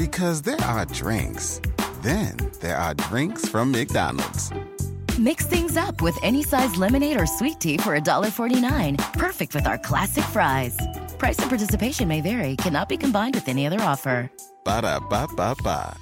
Because there are drinks, then there are drinks from McDonald's. Mix things up with any size lemonade or sweet tea for $1.49. Perfect with our classic fries. Price and participation may vary, cannot be combined with any other offer. Ba da ba ba ba.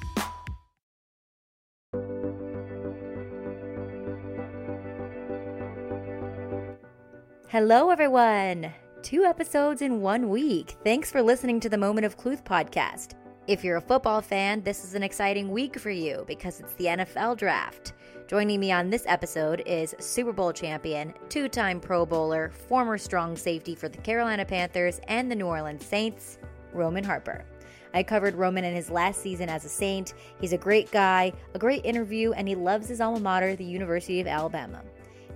Hello, everyone. Two episodes in one week. Thanks for listening to the Moment of Cluth podcast. If you're a football fan, this is an exciting week for you because it's the NFL draft. Joining me on this episode is Super Bowl champion, two time Pro Bowler, former strong safety for the Carolina Panthers and the New Orleans Saints, Roman Harper. I covered Roman in his last season as a Saint. He's a great guy, a great interview, and he loves his alma mater, the University of Alabama.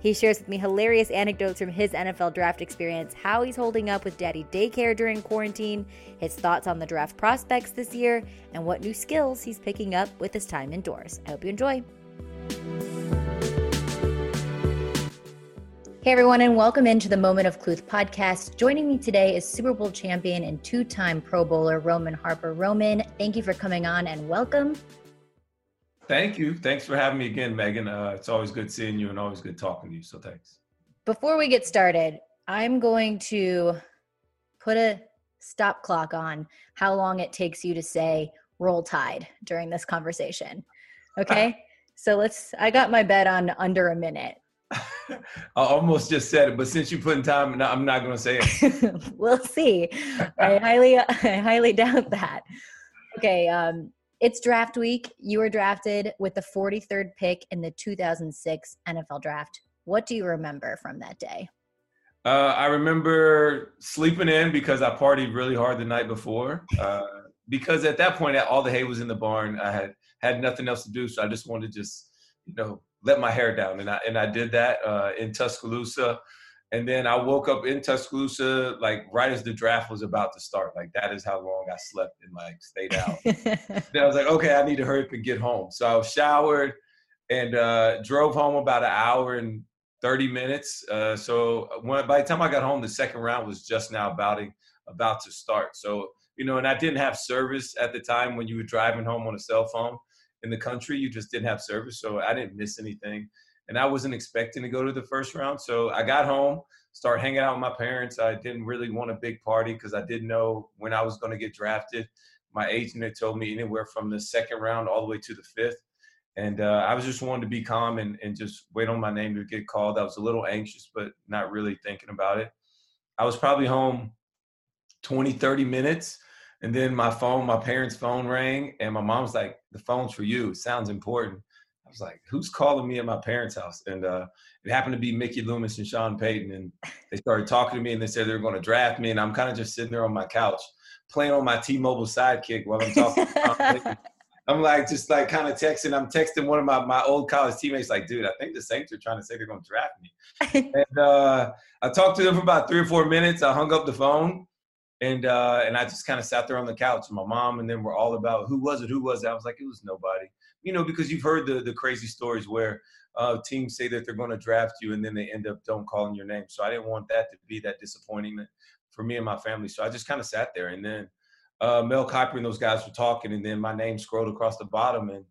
He shares with me hilarious anecdotes from his NFL draft experience, how he's holding up with daddy daycare during quarantine, his thoughts on the draft prospects this year, and what new skills he's picking up with his time indoors. I hope you enjoy. Hey everyone, and welcome into the Moment of Cluth podcast. Joining me today is Super Bowl champion and two time Pro Bowler Roman Harper. Roman, thank you for coming on and welcome. Thank you. Thanks for having me again, Megan. Uh, it's always good seeing you and always good talking to you. So thanks. Before we get started, I'm going to put a stop clock on how long it takes you to say roll tide during this conversation. Okay. so let's, I got my bet on under a minute. I almost just said it, but since you put in time, I'm not going to say it. we'll see. I highly, I highly doubt that. Okay. Um, it's draft week. You were drafted with the 43rd pick in the 2006 NFL draft. What do you remember from that day? Uh, I remember sleeping in because I partied really hard the night before. Uh, because at that point, all the hay was in the barn. I had had nothing else to do, so I just wanted to just, you know, let my hair down, and I and I did that uh, in Tuscaloosa. And then I woke up in Tuscaloosa, like right as the draft was about to start. Like that is how long I slept and like stayed out. then I was like, okay, I need to hurry up and get home. So I showered and uh, drove home about an hour and 30 minutes. Uh, so when, by the time I got home, the second round was just now about, about to start. So, you know, and I didn't have service at the time when you were driving home on a cell phone in the country. You just didn't have service. So I didn't miss anything and I wasn't expecting to go to the first round. So I got home, started hanging out with my parents. I didn't really want a big party because I didn't know when I was going to get drafted. My agent had told me anywhere from the second round all the way to the fifth. And uh, I was just wanting to be calm and, and just wait on my name to get called. I was a little anxious, but not really thinking about it. I was probably home 20, 30 minutes. And then my phone, my parents' phone rang, and my mom's like, The phone's for you. It sounds important was like, who's calling me at my parents' house? And uh, it happened to be Mickey Loomis and Sean Payton. And they started talking to me and they said they were going to draft me. And I'm kind of just sitting there on my couch playing on my T-Mobile sidekick while I'm talking. I'm like, just like kind of texting. I'm texting one of my, my old college teammates, like, dude, I think the Saints are trying to say they're going to draft me. and uh, I talked to them for about three or four minutes. I hung up the phone and uh, and I just kind of sat there on the couch. My mom and then we're all about who was it? Who was it? I was like, it was nobody you know, because you've heard the the crazy stories where uh, teams say that they're going to draft you and then they end up don't calling your name. So I didn't want that to be that disappointment for me and my family. So I just kind of sat there and then uh, Mel Kiper and those guys were talking and then my name scrolled across the bottom and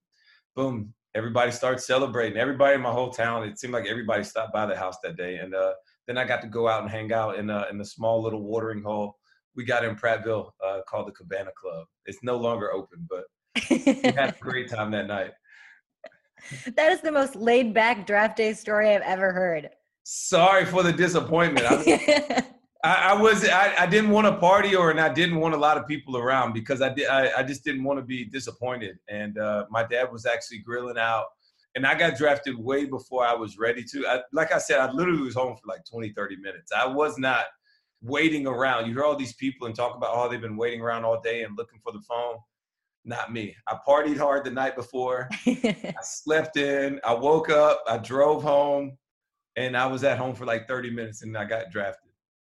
boom, everybody started celebrating. Everybody in my whole town, it seemed like everybody stopped by the house that day. And uh, then I got to go out and hang out in a, in the small little watering hole we got in Prattville uh, called the Cabana Club. It's no longer open, but we had a great time that night. That is the most laid back draft day story I've ever heard. Sorry for the disappointment. I, I, I was I, I, didn't want to party or and I didn't want a lot of people around because I did I, I just didn't want to be disappointed. And uh, my dad was actually grilling out and I got drafted way before I was ready to. I, like I said, I literally was home for like 20, 30 minutes. I was not waiting around. You hear all these people and talk about, oh, they've been waiting around all day and looking for the phone. Not me. I partied hard the night before. I slept in. I woke up. I drove home, and I was at home for like 30 minutes, and I got drafted.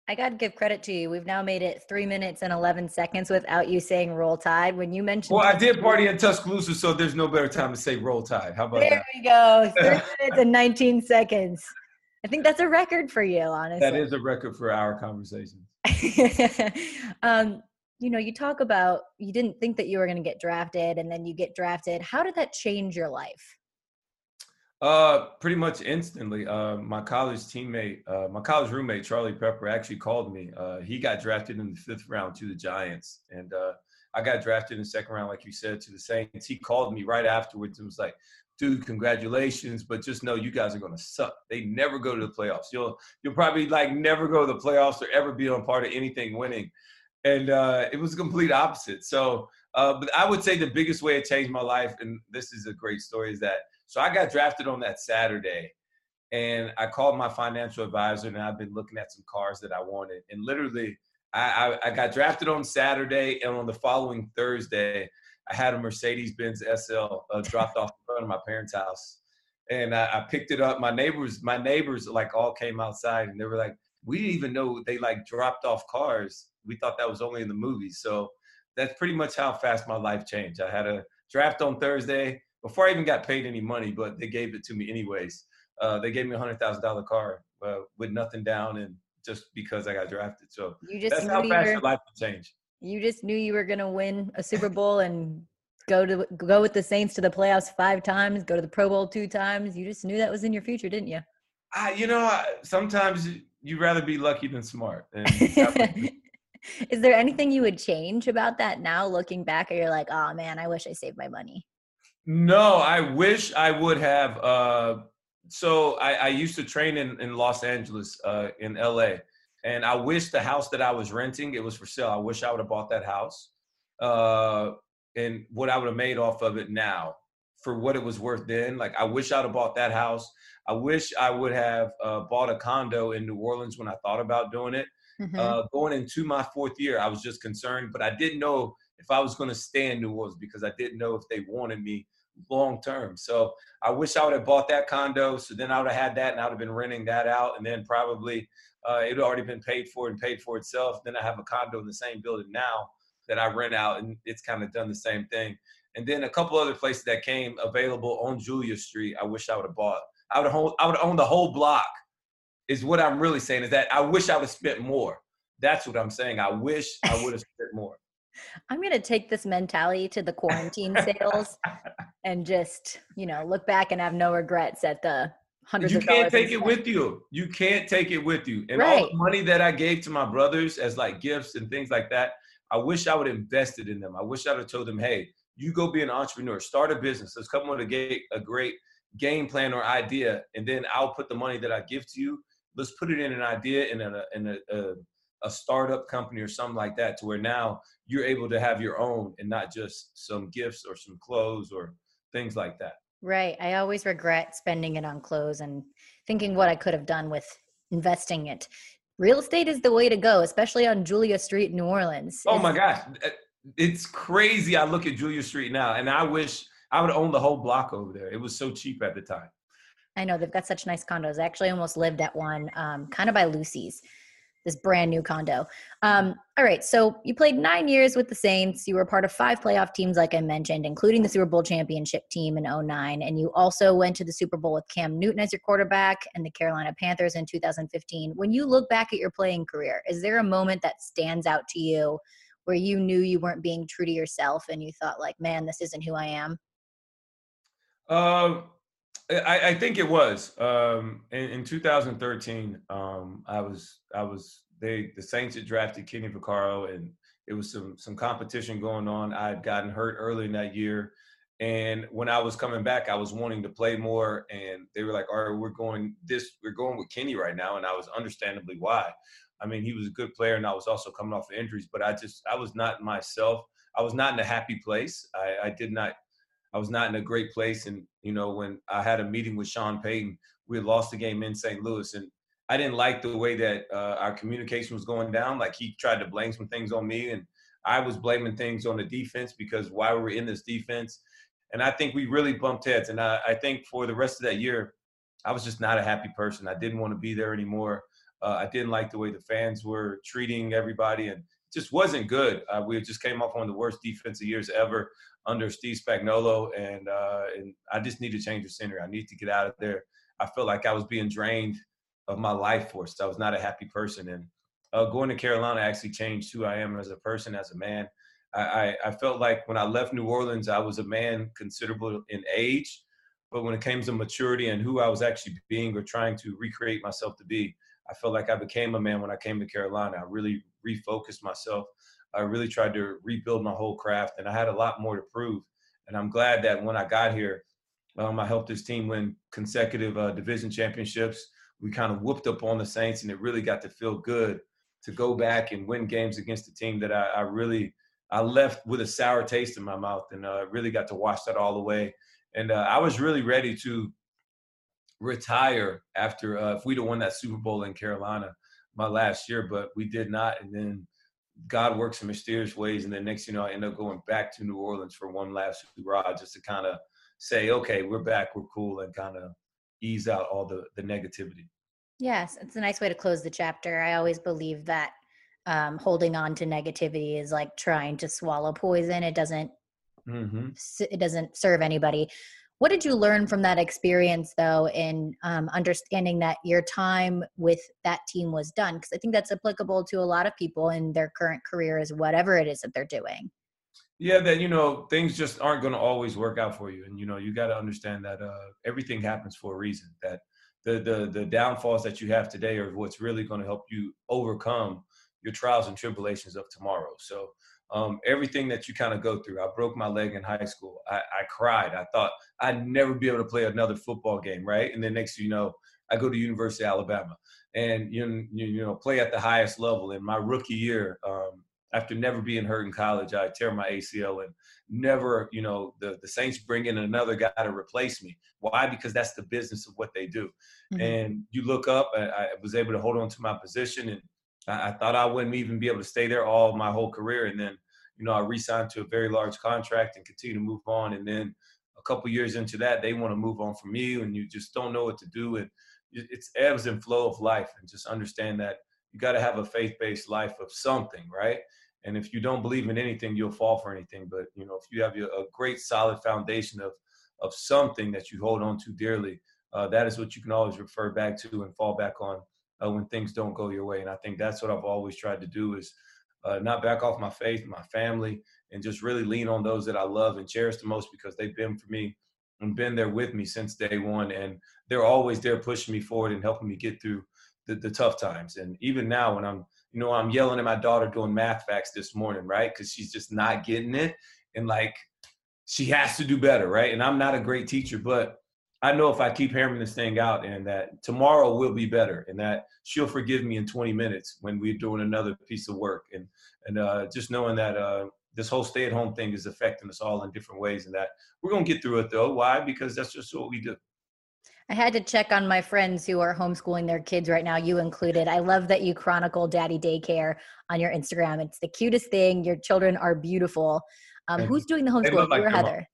I got to give credit to you. We've now made it three minutes and 11 seconds without you saying roll tide. When you mentioned. Well, I did party in Tuscaloosa, so there's no better time to say roll tide. How about there that? we go. Three minutes and 19 seconds. I think that's a record for you, honestly. That is a record for our conversations. um, you know, you talk about you didn't think that you were going to get drafted and then you get drafted. How did that change your life? Uh, pretty much instantly. Uh, my college teammate, uh, my college roommate Charlie Peprah, actually called me. Uh, he got drafted in the fifth round to the Giants, and uh, I got drafted in the second round, like you said, to the Saints. He called me right afterwards and was like, "Dude, congratulations, but just know you guys are gonna suck. They never go to the playoffs. You'll you'll probably like never go to the playoffs or ever be on part of anything winning." And uh, it was a complete opposite. So, uh, but I would say the biggest way it changed my life, and this is a great story, is that so I got drafted on that Saturday, and I called my financial advisor, and I've been looking at some cars that I wanted. And literally, I, I, I got drafted on Saturday, and on the following Thursday, I had a Mercedes Benz SL uh, dropped off in front of my parents' house, and I, I picked it up. My neighbors, my neighbors, like all came outside, and they were like, "We didn't even know they like dropped off cars. We thought that was only in the movies." So that's pretty much how fast my life changed. I had a draft on Thursday before I even got paid any money, but they gave it to me anyways. Uh, they gave me a hundred thousand dollar car uh, with nothing down, and just because I got drafted. So You just that's how you fast were, your life will change. you just knew you were going to win a Super Bowl and go to go with the Saints to the playoffs five times, go to the Pro Bowl two times. You just knew that was in your future, didn't you? I, you know, I, sometimes you'd rather be lucky than smart. And Is there anything you would change about that now looking back? Or you're like, oh man, I wish I saved my money? No, I wish I would have. Uh, so I, I used to train in, in Los Angeles, uh, in LA, and I wish the house that I was renting it was for sale. I wish I would have bought that house, uh, and what I would have made off of it now for what it was worth then. Like I wish I'd have bought that house. I wish I would have uh, bought a condo in New Orleans when I thought about doing it. Mhm. Uh, going into my fourth year, I was just concerned, but I didn't know if I was going to stay in New Orleans because I didn't know if they wanted me long term. So I wish I would have bought that condo. So then I would have had that and I would have been renting that out. And then probably uh, it would already been paid for and paid for itself. Then I have a condo in the same building now that I rent out and it's kind of done the same thing. And then a couple other places that came available on Julia Street, I wish I would have bought. I would have, I would owned the whole block is what I'm really saying is that I wish I would have spent more. That's what I'm saying. I wish I would have spent more. I'm gonna take this mentality to the quarantine sales and just, you know, look back and have no regrets at the hundreds you can't take it with you. You can't take it with you. And all the money that I gave to my brothers as like gifts and things like that, I wish I would have invested in them. I wish I would have told them, hey, you go be an entrepreneur, start a business. Let's come up with a, a great game plan or idea, and then I'll put the money that I give to you. Let's put it in an idea in a in a, a, a startup company or something like that, to where now you're able to have your own and not just some gifts or some clothes or things like that. Right. I always regret spending it on clothes and thinking what I could have done with investing it. Real estate is the way to go, especially on Julia Street, New Orleans. Oh my gosh, Uh, it's crazy. I look at Julia Street now, and I wish I would own the whole block over there. It was so cheap at the time. I know they've got such nice condos. I actually almost lived at one, um, kind of by Lucy's, this brand new condo. Um, all right, so you played nine years with the Saints. You were part of five playoff teams, like I mentioned, including the Super Bowl championship team in 09. And you also went to the Super Bowl with Cam Newton as your quarterback and the Carolina Panthers in 2015. When you look back at your playing career, is there a moment that stands out to you where you knew you weren't being true to yourself and you thought, like, man, this isn't who I am? Um, I, I think it was um, in, in 2013. Um, I was I was they the Saints had drafted Kenny Vaccaro, and it was some some competition going on. I had gotten hurt early in that year, and when I was coming back, I was wanting to play more, and they were like, "All right, we're going this, we're going with Kenny right now," and I was understandably why. I mean, he was a good player, and I was also coming off of injuries, but I just I was not myself. I was not in a happy place. I, I did not I was not in a great place. And, you know, when I had a meeting with Sean Payton, we had lost the game in St. Louis. And I didn't like the way that uh, our communication was going down. Like he tried to blame some things on me. And I was blaming things on the defense because why were we in this defense? And I think we really bumped heads. And I, I think for the rest of that year, I was just not a happy person. I didn't want to be there anymore. Uh, I didn't like the way the fans were treating everybody, and just wasn't good. Uh, we just came off one of the worst defensive years ever under Steve Spagnuolo, and uh, and I just need to change the scenery. I need to get out of there. I felt like I was being drained of my life force. I was not a happy person, and uh, going to Carolina actually changed who I am as a person, as a man. I, I, I felt like when I left New Orleans, I was a man considerable in age, but when it came to maturity and who I was actually being or trying to recreate myself to be, I felt like I became a man when I came to Carolina. I really refocused myself. I really tried to rebuild my whole craft, and I had a lot more to prove. And I'm glad that when I got here, um, I helped this team win consecutive uh, division championships. We kind of whooped up on the Saints, and it really got to feel good to go back and win games against a team that I, I really I left with a sour taste in my mouth, and uh, really got to wash that all away. And uh, I was really ready to retire after uh, if we'd have won that Super Bowl in Carolina my last year, but we did not. And then God works in mysterious ways, and then next you know I end up going back to New Orleans for one last hurrah, just to kind of say, okay, we're back, we're cool, and kind of ease out all the the negativity. Yes, it's a nice way to close the chapter. I always believe that um, holding on to negativity is like trying to swallow poison. It doesn't mm-hmm. it doesn't serve anybody. What did you learn from that experience, though, in um, understanding that your time with that team was done? Because I think that's applicable to a lot of people in their current careers, whatever it is that they're doing. Yeah, that you know things just aren't going to always work out for you, and you know you got to understand that uh, everything happens for a reason. That the the the downfalls that you have today are what's really going to help you overcome your trials and tribulations of tomorrow. So um, everything that you kind of go through. I broke my leg in high school. I, I, cried. I thought I'd never be able to play another football game, right? And then next you know, I go to University of Alabama and you, you know play at the highest level. In my rookie year, um, after never being hurt in college, I tear my ACL and never, you know, the, the Saints bring in another guy to replace me. Why? Because that's the business of what they do. Mm-hmm. And you look up, I, I was able to hold on to my position and I, I, thought I wouldn't even be able to stay there all my whole career. And then, you know, I re-signed to a very large contract and continue to move on. And then a couple years into that, they want to move on from you, and you just don't know what to do. And it's ebbs and flow of life, and just understand that you got to have a faith-based life of something, right? And if you don't believe in anything, you'll fall for anything. But you know, if you have a great, solid foundation of of something that you hold on to dearly, uh, that is what you can always refer back to and fall back on uh, when things don't go your way. And I think that's what I've always tried to do is uh, not back off my faith, my family, and just really lean on those that I love and cherish the most because they've been for me and been there with me since day one. And they're always there pushing me forward and helping me get through the, the tough times. And even now, when I'm, you know, I'm yelling at my daughter doing math facts this morning, right? Because she's just not getting it. And like, she has to do better, right? And I'm not a great teacher, but I know if I keep hammering this thing out and that tomorrow will be better and that she'll forgive me in 20 minutes when we're doing another piece of work and and uh, just knowing that uh, this whole stay at home thing is affecting us all in different ways and that we're going to get through it though. Why? Because that's just what we do. I had to check on my friends who are homeschooling their kids right now, you included. I love that you chronicle daddy daycare on your Instagram. It's the cutest thing. Your children are beautiful. Um, who's doing the homeschooling? Like you or Heather?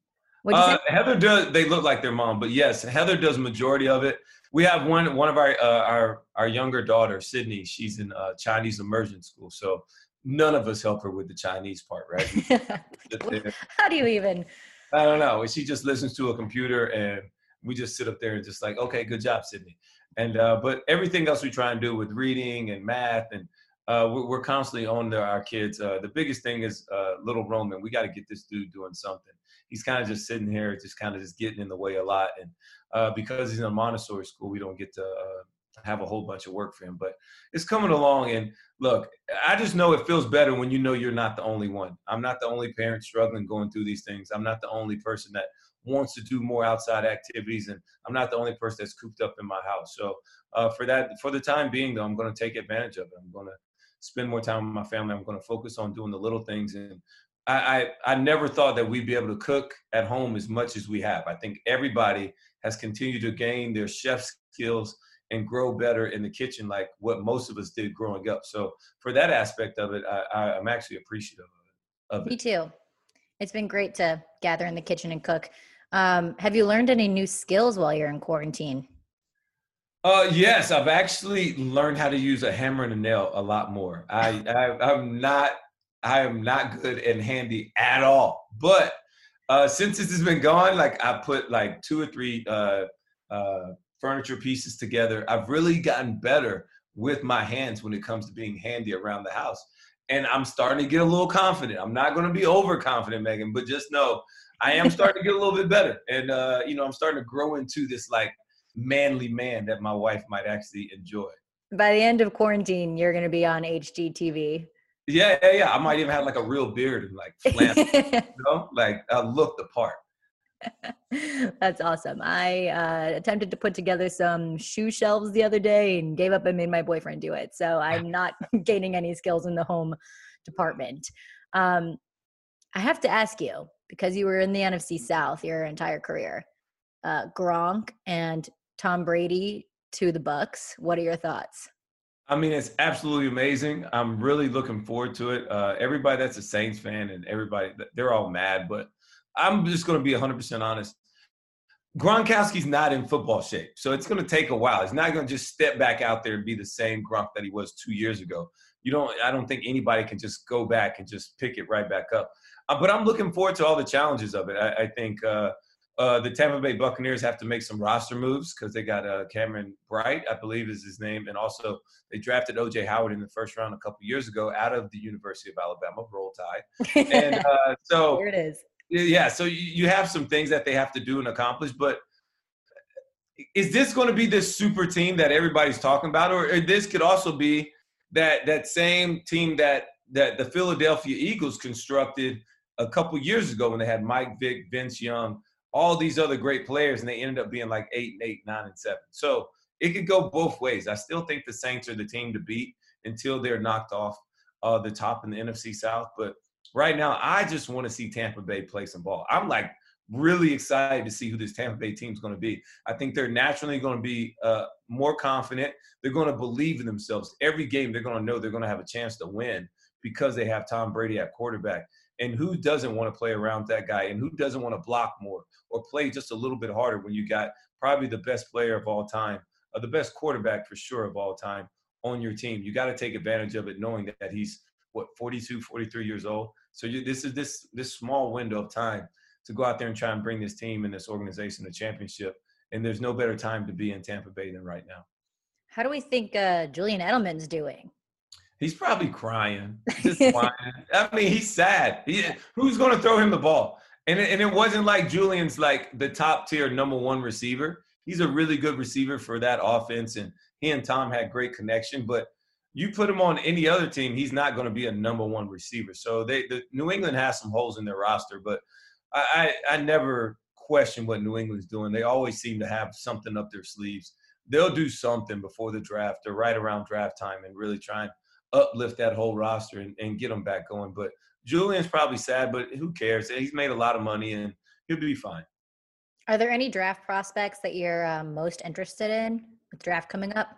Uh, Heather does. They look like their mom, but yes, Heather does majority of it. We have one one of our uh, our our younger daughter, Sydney. She's in uh, Chinese immersion school, so none of us help her with the Chinese part, right? How do you even? I don't know. She just listens to a computer, and we just sit up there and just like, okay, good job, Sydney. And uh, but everything else we try and do with reading and math and uh, we're, we're, constantly on our kids. Uh, the biggest thing is uh, little Roman. We got to get this dude doing something he's kind of just sitting here, just kind of just getting in the way a lot. And uh, because he's in a Montessori school, we don't get to uh, have a whole bunch of work for him. But it's coming along. And look, I just know it feels better when you know you're not the only one. I'm not the only parent struggling going through these things. I'm not the only person that wants to do more outside activities, and I'm not the only person that's cooped up in my house. So uh, for that, for the time being, though, I'm going to take advantage of it. I'm going to spend more time with my family. I'm going to focus on doing the little things and I, I, I never thought that we'd be able to cook at home as much as we have. I think everybody has continued to gain their chef skills and grow better in the kitchen, like what most of us did growing up. So for that aspect of it, I, am actually appreciative of it. Me too. It's been great to gather in the kitchen and cook. Um, have you learned any new skills while you're in quarantine? Uh, yes, I've actually learned how to use a hammer and a nail a lot more. I, I I'm not I am not good and handy at all. But uh, since this has been gone, like I put like two or three uh, uh, furniture pieces together. I've really gotten better with my hands when it comes to being handy around the house. And I'm starting to get a little confident. I'm not going to be overconfident, Megan, but just know I am starting to get a little bit better. And, uh, you know, I'm starting to grow into this like manly man that my wife might actually enjoy. By the end of quarantine, you're going to be on HGTV. Yeah, yeah, yeah. I might even have like a real beard and like flannel, you know, like I look the part. That's awesome. I uh, attempted to put together some shoe shelves the other day and gave up and made my boyfriend do it. So I'm not gaining any skills in the home department. Um, I have to ask you because you were in the NFC South your entire career. Uh, Gronk and Tom Brady to the Bucks. What are your thoughts? I mean, it's absolutely amazing. I'm really looking forward to it. Uh, everybody that's a Saints fan and everybody, they're all mad, but I'm just going to be 100% honest. Gronkowski's not in football shape, so it's going to take a while. He's not going to just step back out there and be the same Gronk that he was two years ago. You don't. I don't think anybody can just go back and just pick it right back up. Uh, but I'm looking forward to all the challenges of it. I, I think uh, uh, the Tampa Bay Buccaneers have to make some roster moves because they got uh, Cameron Brate, I believe is his name, and also they drafted OJ Howard in the first round a couple years ago out of the University of Alabama, Roll Tide. And uh, so Here it is. yeah, so you, you have some things that they have to do and accomplish, but is this going to be this super team that everybody's talking about, or, or this could also be that that same team that that the Philadelphia Eagles constructed a couple years ago when they had Mike Vick, Vince Young, all these other great players, and they ended up being like eight and eight, nine and seven. So it could go both ways. I still think the Saints are the team to beat until they're knocked off uh, the top in the NFC South, but right now, I just want to see Tampa Bay play some ball. I'm like really excited to see who this Tampa Bay team is going to be. I think they're naturally going to be uh, more confident. They're going to believe in themselves. Every game, they're going to know they're going to have a chance to win because they have Tom Brady at quarterback. And who doesn't want to play around that guy? And who doesn't want to block more or play just a little bit harder when you got probably the best player of all time, the best quarterback for sure of all time on your team? You got to take advantage of it, knowing that he's what 42, 43 years old. So you, this is this this small window of time to go out there and try and bring this team and this organization to championship. And there's no better time to be in Tampa Bay than right now. How do we think uh, Julian Edelman's doing? He's probably crying. Just crying. I mean, he's sad. He, who's going to throw him the ball? And it, and it wasn't like Julian's like the top tier number one receiver. He's a really good receiver for that offense, and he and Tom had great connection. But you put him on any other team, he's not going to be a number one receiver. So they, the New England has some holes in their roster, but I, I, I never question what New England's doing. They always seem to have something up their sleeves. They'll do something before the draft or right around draft time and really try and uplift that whole roster and, and get them back going. But Julian's probably sad, but who cares? He's made a lot of money and he'll be fine. Are there any draft prospects that you're um, most interested in with draft coming up?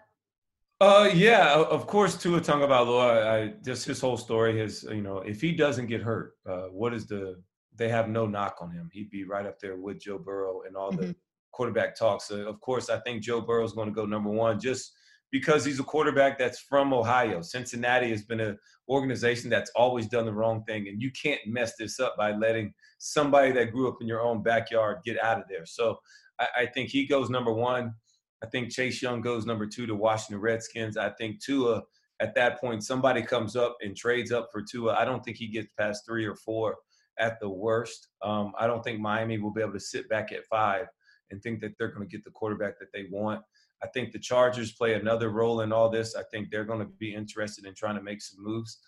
Uh, yeah, of course, Tua Tagovailoa. I just his whole story. His, you know, if he doesn't get hurt, uh, what is the? They have no knock on him. He'd be right up there with Joe Burrow and all Mm-hmm. the quarterback talks. Uh, of course, I think Joe Burrow's going to go number one just because he's a quarterback that's from Ohio. Cincinnati has been an organization that's always done the wrong thing, and you can't mess this up by letting somebody that grew up in your own backyard get out of there. So I, I think he goes number one. I think Chase Young goes number two to Washington Redskins. I think Tua, at that point, somebody comes up and trades up for Tua. I don't think he gets past three or four at the worst. Um, I don't think Miami will be able to sit back at five and think that they're going to get the quarterback that they want. I think the Chargers play another role in all this. I think they're going to be interested in trying to make some moves.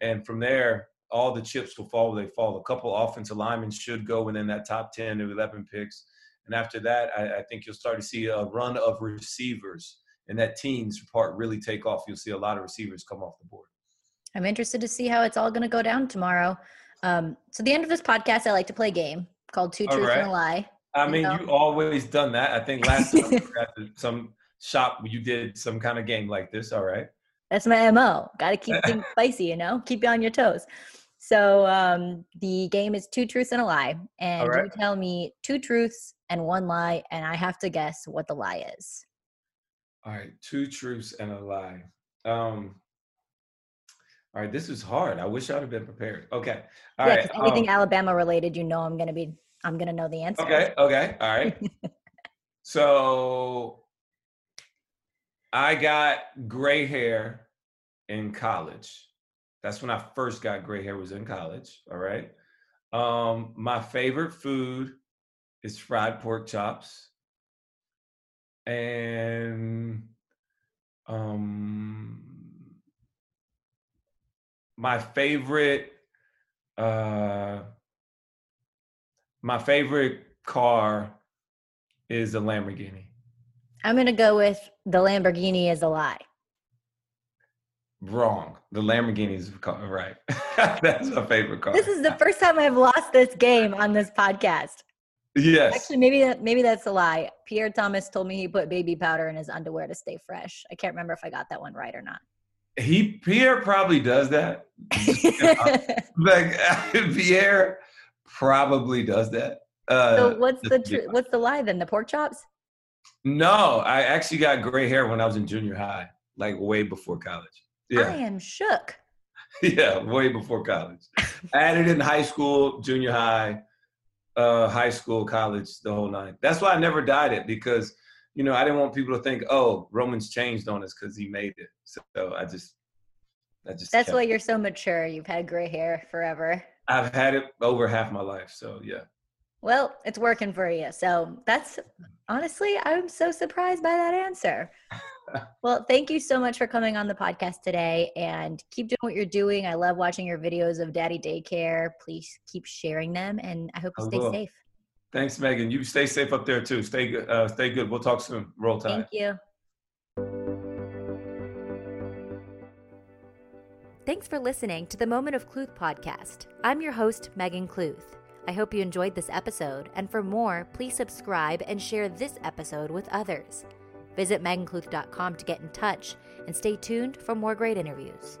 And from there, all the chips will fall where they fall. A couple offensive linemen should go within that top 10 to 11 picks. And after that, I, I, think you'll start to see a run of receivers and that teams part really take off. You'll see a lot of receivers come off the board. I'm interested to see how it's all going to go down tomorrow. Um, so, the end of this podcast, I like to play a game called Two Truths right. and a Lie. I mean, know? you always done that. I think last time you were at the- some shop you did some kind of game like this. All right. That's my MO. Got to keep things spicy, you know, keep you on your toes. So um, the game is two truths and a lie, and right. you tell me two truths and one lie, and I have to guess what the lie is. All right, two truths and a lie. Um, all right, this is hard. I wish I'd have been prepared. Okay. All yeah, right. 'cause anything um, Alabama related, you know, I'm gonna be, I'm gonna know the answer. okay. Okay. All right. so I got gray hair in college. That's when I first got gray hair. Was in college. All right. Um, my favorite food is fried pork chops, and um, my favorite uh, my favorite car is a Lamborghini. I'm gonna go with the Lamborghini is a lie. Wrong. The Lamborghini is right. That's my favorite car. This is the first time I've lost this game on this podcast. yes. Actually, maybe that maybe that's a lie. Pierre Thomas told me he put baby powder in his underwear to stay fresh. I can't remember if I got that one right or not. he Pierre probably does that. like Pierre probably does that. Uh, so what's the to tr- what's the lie then? The pork chops? No, I actually got gray hair when I was in junior high, like way before college. Yeah. I am shook. yeah, way before college. I had it in high school, junior high, uh, high school, college, the whole nine. That's why I never dyed it because, you know, I didn't want people to think, oh, Roman's changed on us because he made it. So I just, I just. That's why it. you're so mature. You've had gray hair forever. I've had it over half my life. So yeah. Well, it's working for you. So that's honestly, I'm so surprised by that answer. well, thank you so much for coming on the podcast today and keep doing what you're doing. I love watching your videos of daddy daycare. Please keep sharing them and I hope you I stay will. safe. Thanks, Megan. You stay safe up there too. Stay good. Uh, stay good. We'll talk soon. Roll Tide. Thank you. Thanks for listening to the Moment of Cluth podcast. I'm your host, Megan Cluth. I hope you enjoyed this episode, and for more, please subscribe and share this episode with others. Visit megancluth.com to get in touch and stay tuned for more great interviews.